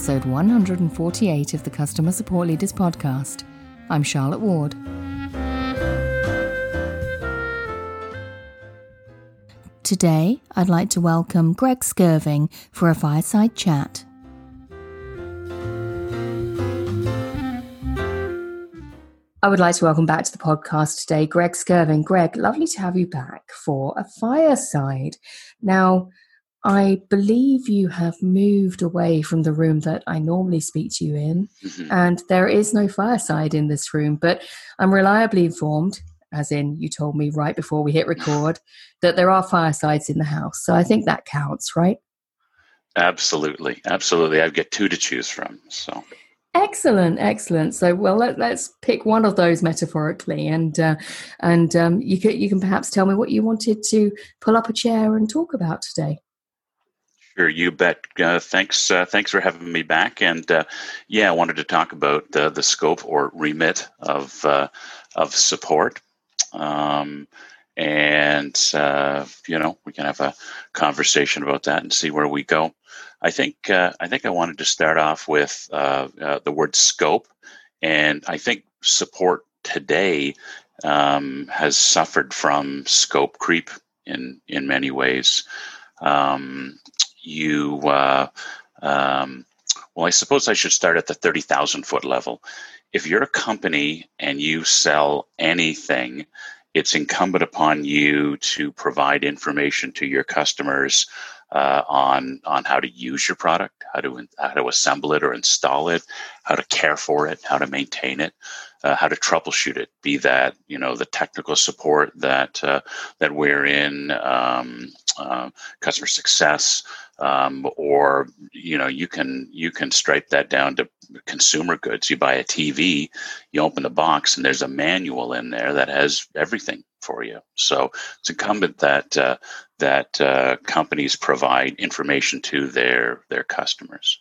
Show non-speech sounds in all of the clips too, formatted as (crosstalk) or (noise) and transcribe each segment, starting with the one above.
episode 148 of the Customer Support Leaders Podcast. I'm Charlotte Ward. Today, I'd like to welcome Greg Skirving for a fireside chat. I would like to welcome back to the podcast today Greg Skirving. Greg, lovely to have you back for a fireside. Now, I believe you have moved away from the room that I normally speak to you in, mm-hmm. and there is no fireside in this room, but I'm reliably informed, as in you told me right before we hit record, that there are firesides in the house. So I think that counts, right? Absolutely. Absolutely. I've got two to choose from. So Excellent, excellent. So, well, let, us pick one of those metaphorically, and uh, and um, you can you can perhaps tell me what you wanted to pull up a chair and talk about today. Sure, you bet. Uh, thanks, uh, thanks for having me back. And uh, yeah, I wanted to talk about the scope or remit of uh, of support. Um, and uh, you know, we can have a conversation about that and see where we go. I think uh, I think I wanted to start off with the word scope, and I think support today um, has suffered from scope creep in in many ways. Um, you, uh, um, well, I suppose I should start at the 30,000 foot level. If you're a company and you sell anything, it's incumbent upon you to provide information to your customers uh, on on how to use your product, how to how to assemble it or install it, how to care for it, how to maintain it, uh, how to troubleshoot it. Be that you know the technical support that uh, that we're in, um, uh, customer success, um, or you know you can you can stripe that down to consumer goods. You buy a TV, you open the box, and there's a manual in there that has everything for you. So it's incumbent that uh, that uh, companies provide information to their their customers.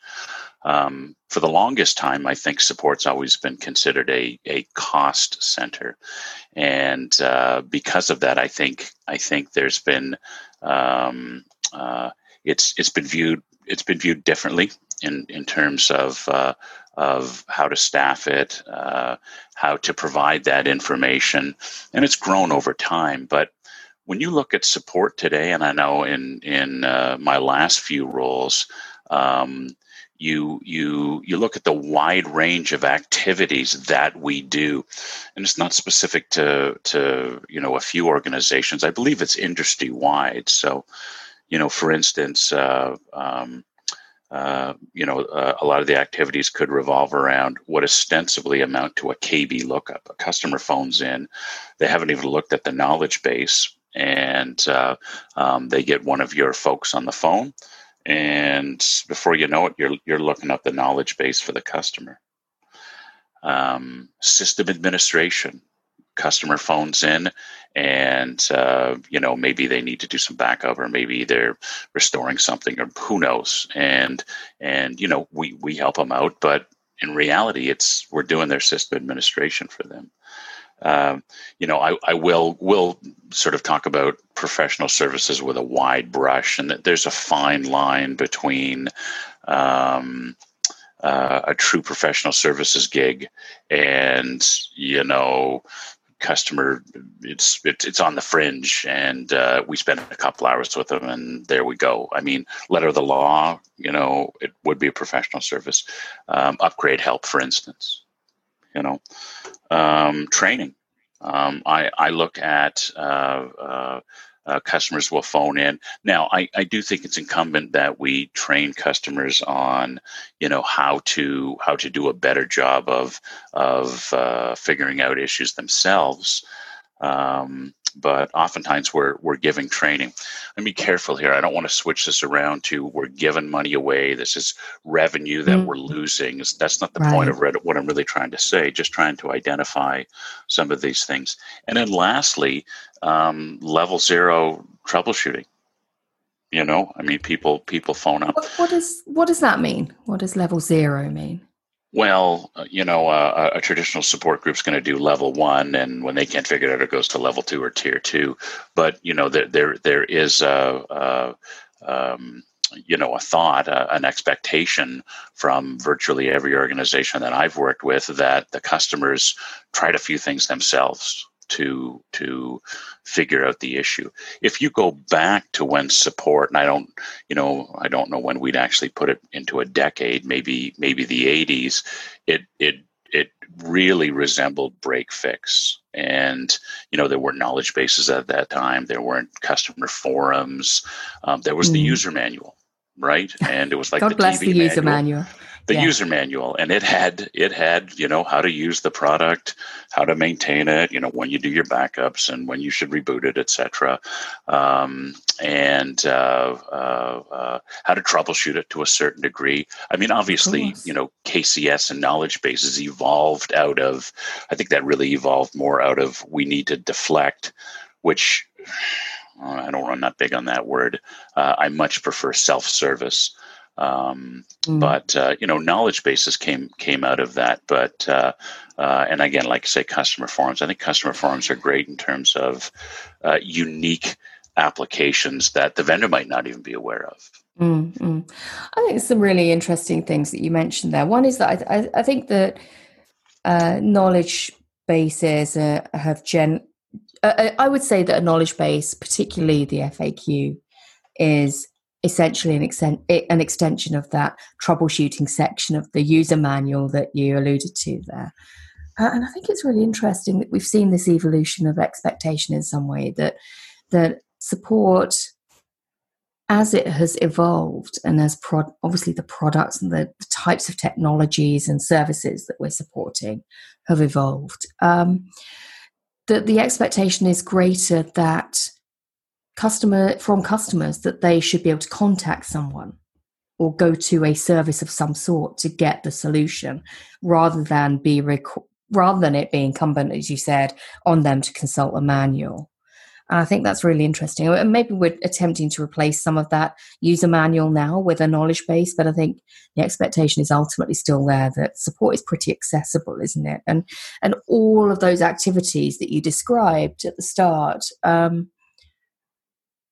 Um, for the longest time, I think support's always been considered a, a cost center, and uh, because of that, I think I think there's been um, uh, it's it's been viewed it's been viewed differently in in terms of uh, of how to staff it, uh, how to provide that information, and it's grown over time. But when you look at support today, and I know in in uh, my last few roles. Um, you you you look at the wide range of activities that we do and it's not specific to to you know a few organizations i believe it's industry wide so you know, for instance, uh, um, uh, you know, uh, a lot of the activities could revolve around what ostensibly amount to a KB lookup. A customer phones in, they haven't even looked at the knowledge base, and uh, um, they get one of your folks on the phone, and before you know it, you're you're looking up the knowledge base for the customer. Um, system administration customer phones in and uh, you know maybe they need to do some backup or maybe they're restoring something or who knows. And and you know we we help them out but in reality it's we're doing their system administration for them. Um, you know I, I will will sort of talk about professional services with a wide brush and that there's a fine line between um, uh, a true professional services gig and you know customer it's it's, on the fringe and uh, we spend a couple hours with them and there we go. I mean letter of the law you know it would be a professional service. Um, upgrade help for instance you know. Um, training. Um, I, I look at uh, uh, uh, customers will phone in. Now, I, I do think it's incumbent that we train customers on, you know, how to how to do a better job of of uh, figuring out issues themselves. Um, but oftentimes we're we're giving training. Let me be careful here. I don't want to switch this around to we're giving money away. This is revenue that mm-hmm. we're losing. That's not the right. point of what I'm really trying to say. Just trying to identify some of these things. And then lastly, um, level zero troubleshooting. You know, I mean, people people phone up. What, what does what does that mean? What does level zero mean? Well, uh, you know, uh, a traditional support group is going to do level one, and when they can't figure it out, it goes to level two or tier two. But you know, there there there is a, a um, you know a thought uh, an expectation from virtually every organization that i've worked with that the customers tried a few things themselves to to figure out the issue. If you go back to when support and i don't you know i don't know when we'd actually put it into a decade maybe maybe the 80s it it it really resembled break fix. And you know there weren't knowledge bases at that time. There weren't customer forums. Um, there was mm. the user manual right? And it was like god the bless TV the user manual. manual the yeah. user manual and it had it had you know how to use the product how to maintain it you know when you do your backups and when you should reboot it etc um, and uh, uh, uh, how to troubleshoot it to a certain degree i mean obviously you know kcs and knowledge bases evolved out of i think that really evolved more out of we need to deflect which (sighs) I don't run not big on that word. Uh, I much prefer self-service. Um, mm. But uh, you know, knowledge bases came came out of that. But uh, uh, and again, like I say, customer forums. I think customer forums are great in terms of uh, unique applications that the vendor might not even be aware of. Mm-hmm. I think some really interesting things that you mentioned there. One is that I, I, I think that uh, knowledge bases uh, have gen. I would say that a knowledge base, particularly the FAQ, is essentially an, extent, an extension of that troubleshooting section of the user manual that you alluded to there. Uh, and I think it's really interesting that we've seen this evolution of expectation in some way that that support as it has evolved and as pro- obviously the products and the, the, types of technologies and services that we're supporting have evolved um, that the expectation is greater that customer from customers that they should be able to contact someone or go to a service of some sort to get the solution rather than be rather than it being incumbent as you said on them to consult a manual. And i think that's really interesting. And maybe we're attempting to replace some of that user manual now with a knowledge base but i think the expectation is ultimately still there that support is pretty accessible isn't it? And and all of those activities that you described at the start um,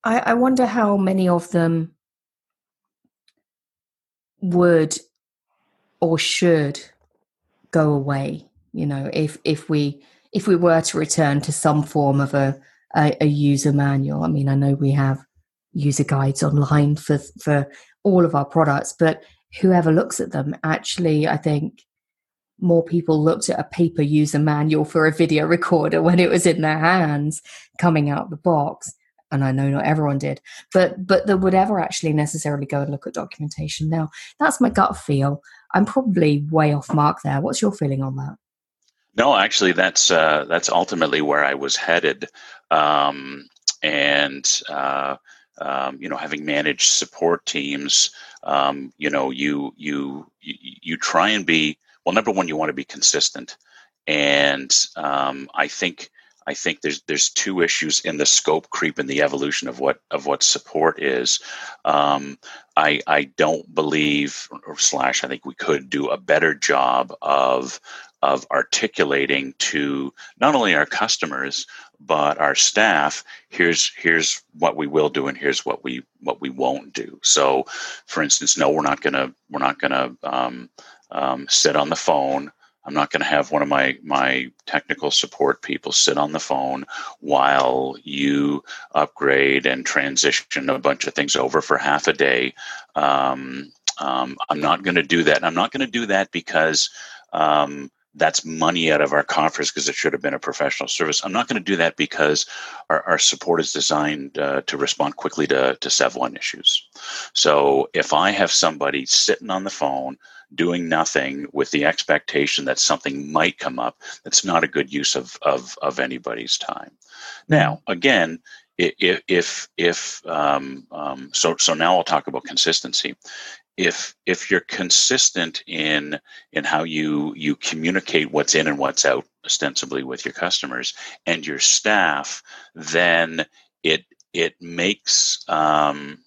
I, I wonder how many of them would or should go away. You know, if if we if we were to return to some form of a, a, a user manual. I mean, I know we have user guides online for for all of our products, but whoever looks at them actually, I think more people looked at a paper user manual for a video recorder when it was in their hands coming out the box and I know not everyone did, but but that would ever actually necessarily go and look at documentation. Now, that's my gut feel. I'm probably way off mark there. What's your feeling on that? No, actually, that's uh, that's ultimately where I was headed, um, and uh, um, you know, having managed support teams, um, you know, you you you try and be well. Number one, you want to be consistent, and um, I think I think there's there's two issues in the scope creep and the evolution of what of what support is. Um, I I don't believe or slash I think we could do a better job of of articulating to not only our customers but our staff here's here's what we will do and here's what we what we won't do so for instance no we're not gonna we're not gonna um, um, sit on the phone I'm not going to have one of my my technical support people sit on the phone while you upgrade and transition a bunch of things over for half a day. Um, um, I'm not going to do that. And I'm not going to do that because um, that's money out of our coffers because it should have been a professional service. I'm not going to do that because our, our support is designed uh, to respond quickly to, to SEV1 issues. So if I have somebody sitting on the phone doing nothing with the expectation that something might come up, that's not a good use of, of, of anybody's time. Now, again, if if, if um, um, so so now I'll talk about consistency. If if you're consistent in in how you you communicate what's in and what's out ostensibly with your customers and your staff, then it it makes um,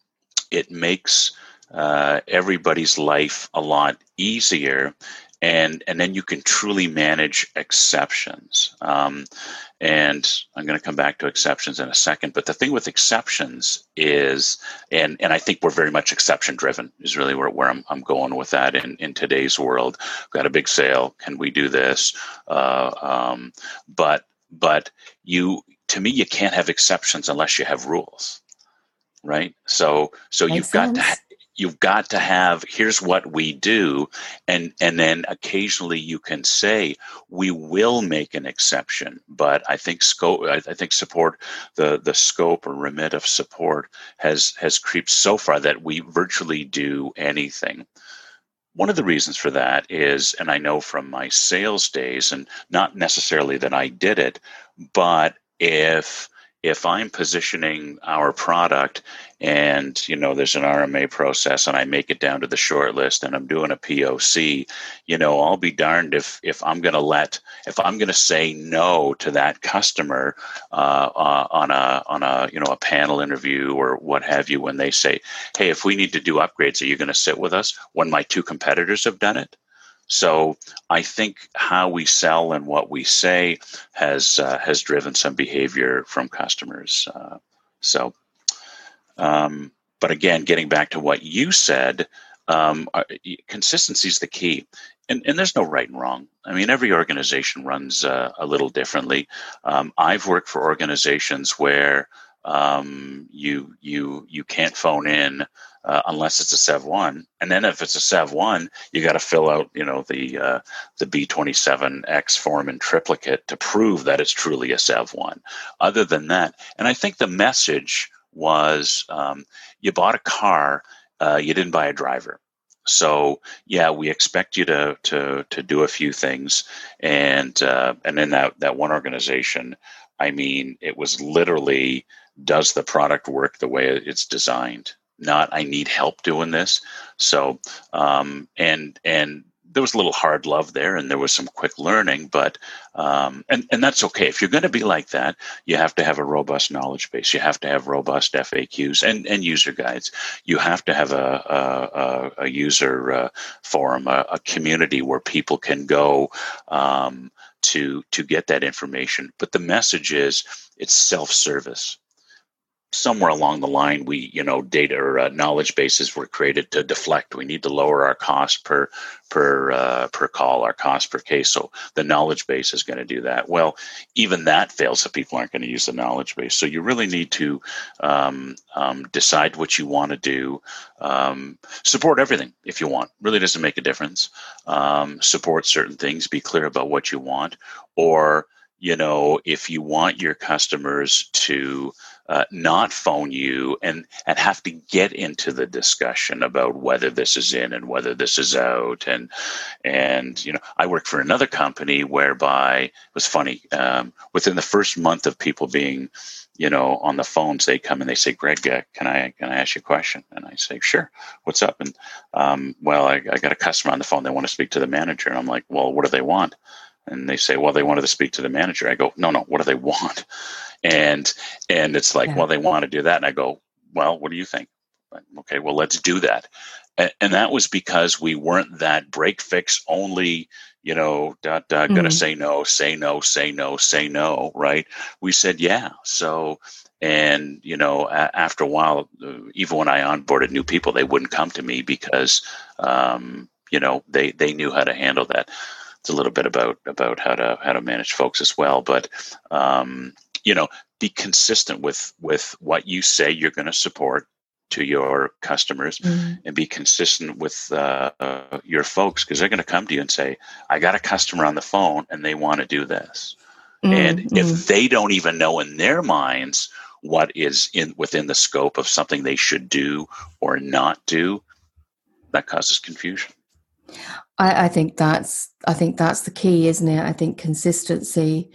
it makes uh, everybody's life a lot easier and and then you can truly manage exceptions. Um, and I'm going to come back to exceptions in a second. But the thing with exceptions is, and and I think we're very much exception driven is really where, where I'm, I'm going with that in, in today's world. We've got a big sale. Can we do this? Uh, um, but but you to me you can't have exceptions unless you have rules right so so Makes you've sense. got to you've got to have here's what we do and and then occasionally you can say we will make an exception but i think scope i, think support the the scope or remit of support has has creeped so far that we virtually do anything. One of the reasons for that is and i know from my sales days and not necessarily that i did it but if if I'm positioning our product and you know there's an RMA process and I make it down to the short list and I'm doing a POC, you know, I'll be darned if if I'm going to let if I'm going to say no to that customer uh, uh, on a on a you know a panel interview or what have you when they say, hey, if we need to do upgrades, are you going to sit with us when my two competitors have done it? So I think how we sell and what we say has uh, has driven some behavior from customers. Uh, so, um, but again, getting back to what you said, um, uh, consistency is the key. And, and, there's no right and wrong. I mean, every organization runs uh, a little differently. Um, I've worked for organizations where um, you you you can't phone in uh, unless it's a Sev one, and then if it's a Sev one, you got to fill out you know the uh, the B twenty seven X form in triplicate to prove that it's truly a Sev one. Other than that, and I think the message was um, you bought a car, uh, you didn't buy a driver. So yeah, we expect you to to to do a few things, and uh, and in that that one organization, I mean, it was literally does the product work the way it's designed? Not I need help doing this. So um, and and there was a little hard love there and there was some quick learning but um, and, and that's okay. If you're going to be like that you have to have a robust knowledge base. You have to have robust faqs and, and user guides. You have to have a, a, a user uh, forum a, a, community where people can go um, to to get that information. But the message is it's self-service somewhere along the line we you know data or uh, knowledge bases were created to deflect. We need to lower our cost per per uh, per call our cost per case. So the knowledge base is going to do that. Well even that fails if people aren't going to use the knowledge base. So you really need to um, um, decide what you want to do. Um, support everything if you want. Really doesn't make a difference. Um, support certain things be clear about what you want. Or you know if you want your customers to uh, not phone you and and have to get into the discussion about whether this is in and whether this is out. And and you know I worked for another company whereby it was funny um, within the first month of people being you know on the phones they come and they say Greg uh, can I can I ask you a question? And I say sure. What's up? And um, well I, I got a customer on the phone. They want to speak to the manager. And I'm like well what do they want? And they say well they wanted to speak to the manager. I go no no. What do they (laughs) want and and it's like yeah. well they want to do that and i go well what do you think? Okay well let's do that. And, and that was because we weren't that break fix only you know dot, dot, mm-hmm. gonna say no say no say no say no right? We said yeah. So and you know a- after a while uh, even when i onboarded new people they wouldn't come to me because um, you know they they knew how to handle that. It's a little bit about about how to how to manage folks as well but um, you know be consistent with with what you say you're going to support to your customers mm-hmm. and be consistent with uh, uh, your folks because they're going to come to you and say i got a customer on the phone and they want to do this mm-hmm. and if mm-hmm. they don't even know in their minds what is in within the scope of something they should do or not do that causes confusion I, I think that's i think that's the key isn't it i think consistency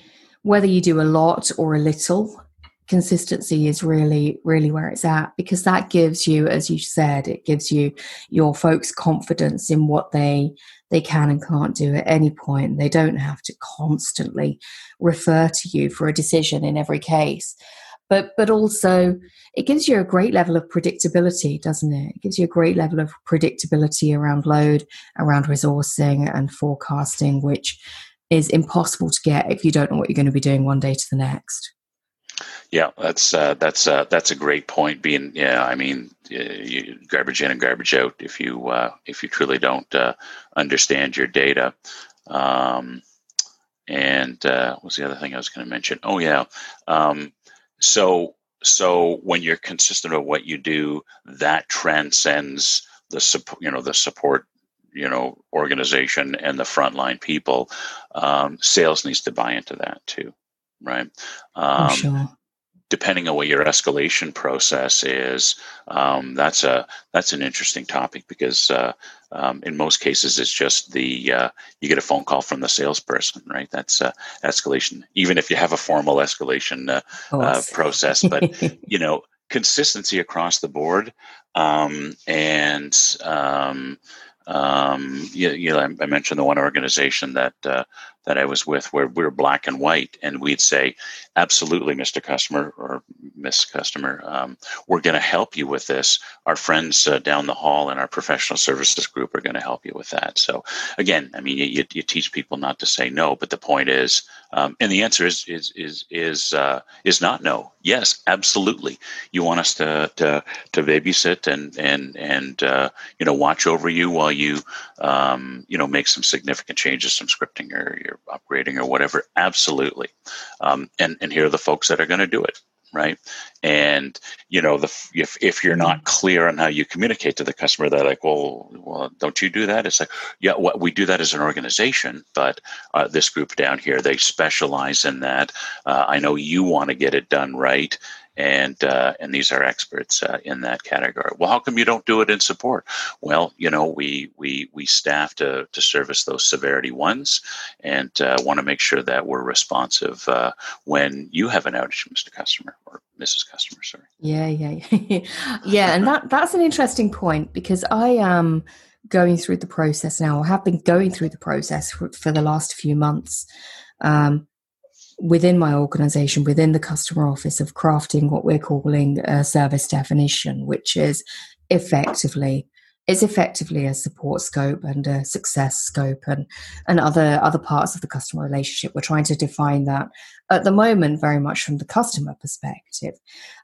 whether you do a lot or a little consistency is really really where it's at because that gives you as you said it gives you your folks confidence in what they they can and can't do at any point. They don't have to constantly refer to you for a decision in every case. But but also it gives you a great level of predictability doesn't it? It gives you a great level of predictability around load around resourcing and forecasting which is impossible to get if you don't know what you're going to be doing one day to the next yeah, that's uh, that's uh, that's a great point. Being yeah, I mean, you, garbage in and garbage out. If you uh, if you truly don't uh, understand your data, um, and uh, what was the other thing I was going to mention? Oh yeah, um, so so when you're consistent of what you do, that transcends the support. You know, the support you know organization and the frontline people. Um, sales needs to buy into that too, right? Um, sure depending on what your escalation process is, um, that's a that's an interesting topic because uh, um, in most cases it's just the uh, you get a phone call from the salesperson, right? That's uh, escalation, even if you have a formal escalation uh, uh, process. But (laughs) you know, consistency across the board, um, and um, you, you know, I, mentioned the one organization that uh, that I was with where we were black and white, and we'd say, "Absolutely, Mr. Customer or Miss Customer, um, we're going to help you with this. Our friends uh, down the hall in our professional services group are going to help you with that." So, again, I mean, you, you teach people not to say no, but the point is, um, and the answer is is is is uh, is not no. Yes, absolutely. You want us to to, to babysit and and and uh, you know watch over you while you um, you know make some significant changes, some scripting or you're upgrading or whatever. Absolutely. Um, and and here are the folks that are going to do it right? And you know, the if if you're not clear on how you communicate to the customer, they're like, "Well, well, don't you do that?" It's like, "Yeah, well, we do that as an organization, but uh, this group down here, they specialize in that. Uh, I know you want to get it done right." And uh, and these are experts uh, in that category. Well, how come you don't do it in support? Well, you know, we we we staff to to service those severity ones, and uh, want to make sure that we're responsive uh, when you have an outage, Mr. Customer or Mrs. Customer. Sorry. Yeah, yeah, (laughs) yeah, and that that's an interesting point because I am going through the process now. I have been going through the process for, for the last few months. Um, within my organization, within the customer office, of crafting what we're calling a service definition, which is effectively is effectively a support scope and a success scope and, and other other parts of the customer relationship. We're trying to define that at the moment very much from the customer perspective.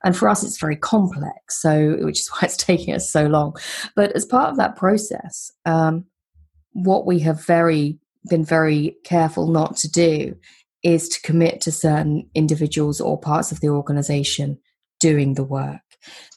And for us it's very complex, so which is (laughs) why it's taking us so long. But as part of that process, um, what we have very been very careful not to do is to commit to certain individuals or parts of the organization doing the work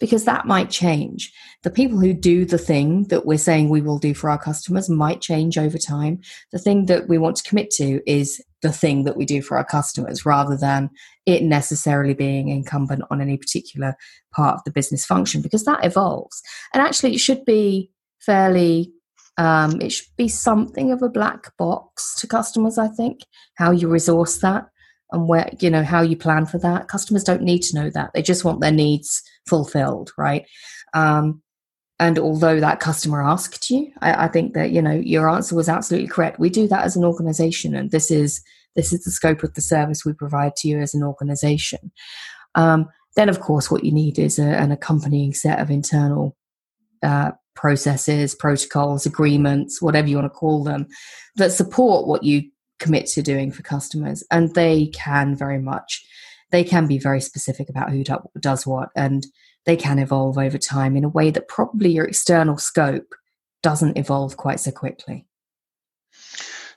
because that might change. The people who do the thing that we're saying we will do for our customers might change over time. The thing that we want to commit to is the thing that we do for our customers rather than it necessarily being incumbent on any particular part of the business function because that evolves. And actually, it should be fairly um, it should be something of a black box to customers, I think, how you resource that and where, you know, how you plan for that. Customers don't need to know that. They just want their needs fulfilled, right? Um, and although that customer asked you, I, I think that, you know, your answer was absolutely correct. We do that as an organization and this is, this is the scope of the service we provide to you as an organization. Um, then, of course, what you need is a, an accompanying set of internal uh, processes, protocols, agreements, whatever you want to call them, that support what you commit to doing for customers. And they can very much, they can be very specific about who do, does what, and they can evolve over time in a way that probably your external scope doesn't evolve quite so quickly.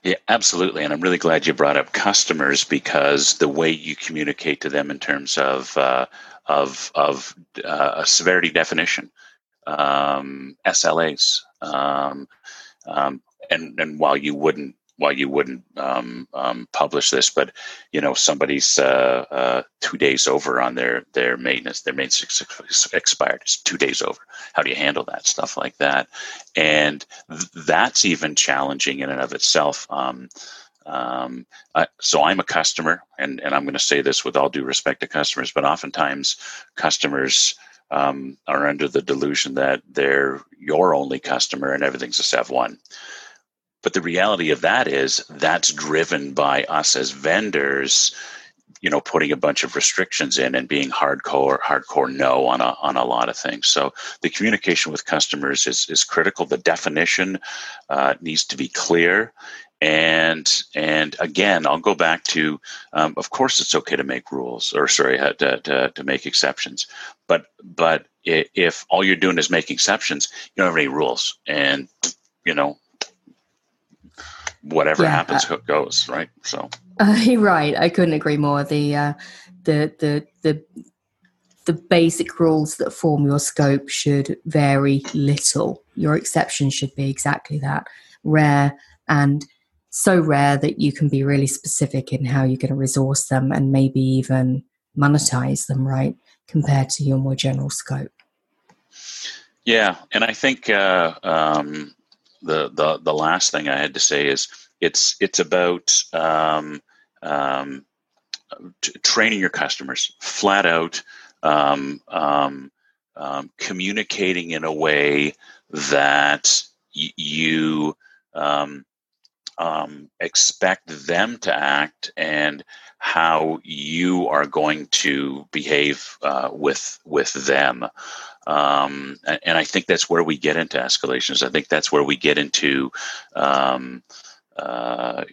Yeah, absolutely. And I'm really glad you brought up customers because the way you communicate to them in terms of uh, of of uh, a severity definition, um, SLAs. Um, um, and and while you wouldn't while you wouldn't um, um, publish this, but you know somebody's uh, uh, two days over on their their maintenance, their maintenance expired. It's two days over. How do you handle that stuff like that? And th- that's even challenging in and of itself. Um, um, so I'm a customer, and, and I'm going to say this with all due respect to customers, but oftentimes customers um, are under the delusion that they're your only customer and everything's a Sev one. But the reality of that is that's driven by us as vendors you know, putting a bunch of restrictions in and being hardcore, hardcore no on a on a lot of things. So the communication with customers is is critical. The definition uh, needs to be clear, and and again, I'll go back to, um, of course, it's okay to make rules or sorry to, to, to make exceptions, but but if all you're doing is making exceptions, you don't have any rules, and you know whatever yeah, happens uh, goes right? So. (laughs) Uh, right. I couldn't agree more. The uh, the the the the basic rules that form your scope should vary little. Your exceptions should be exactly that rare and so rare that you can be really specific in how you're going to resource them and maybe even monetize them right compared to your more general scope. Yeah and i think uh, um, the the the last thing I had to say is it's it's about um, um, t- training your customers flat out, um, um, um communicating in a way that y- you um, expect them to act and how you are going to behave uh, with with them. Um, and I think that's where we get into escalations. I think that's where we get into um, uh,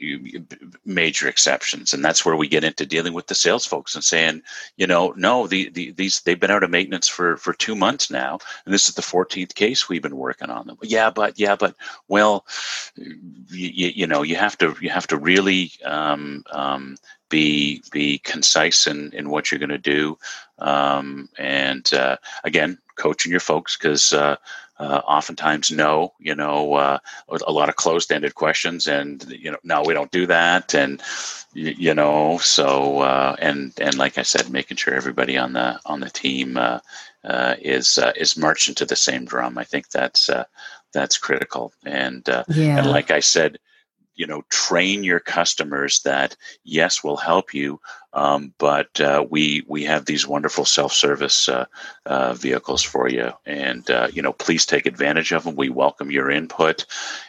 major exceptions, and that's where we get into dealing with the sales folks and saying, you know, no, the, the, these they've been out of maintenance for for two months now, and this is the 14th case we've been working on them. Yeah, but yeah, but well, you, you know, you have to you have to really um, um, be be concise in, in what you're going to do, um, and uh, again, coaching your folks because uh, uh, oftentimes no, you know, uh, a lot of closed-ended questions, and you know, no, we don't do that, and you, you know, so uh, and and like I said, making sure everybody on the on the team uh, uh, is is marching to the same drum. I think that's that's critical, and yeah. and like I said you know train your customers that yes we'll help you um, but uh, we we have these wonderful self-service uh, uh, vehicles for you. And uh, you know please take advantage of them we welcome your input.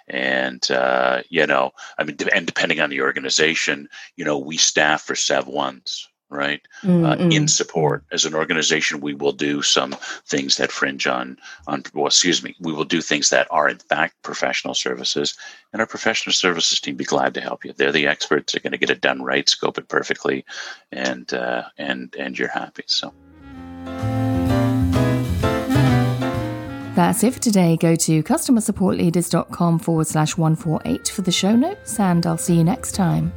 And uh, you know i mean and depending on the organization you know we staff for sev ones right? Uh, in support as an organization, we will do some things that fringe on on. Well, excuse me, we will do things that are in fact professional services, and our professional services team be glad to help you. They're the experts. They're going to get it done right, scope it perfectly, and uh, and and you're happy. So. That's it for today. Go to customersupportleaders.com forward slash 148 for the show notes, and I'll see you next time.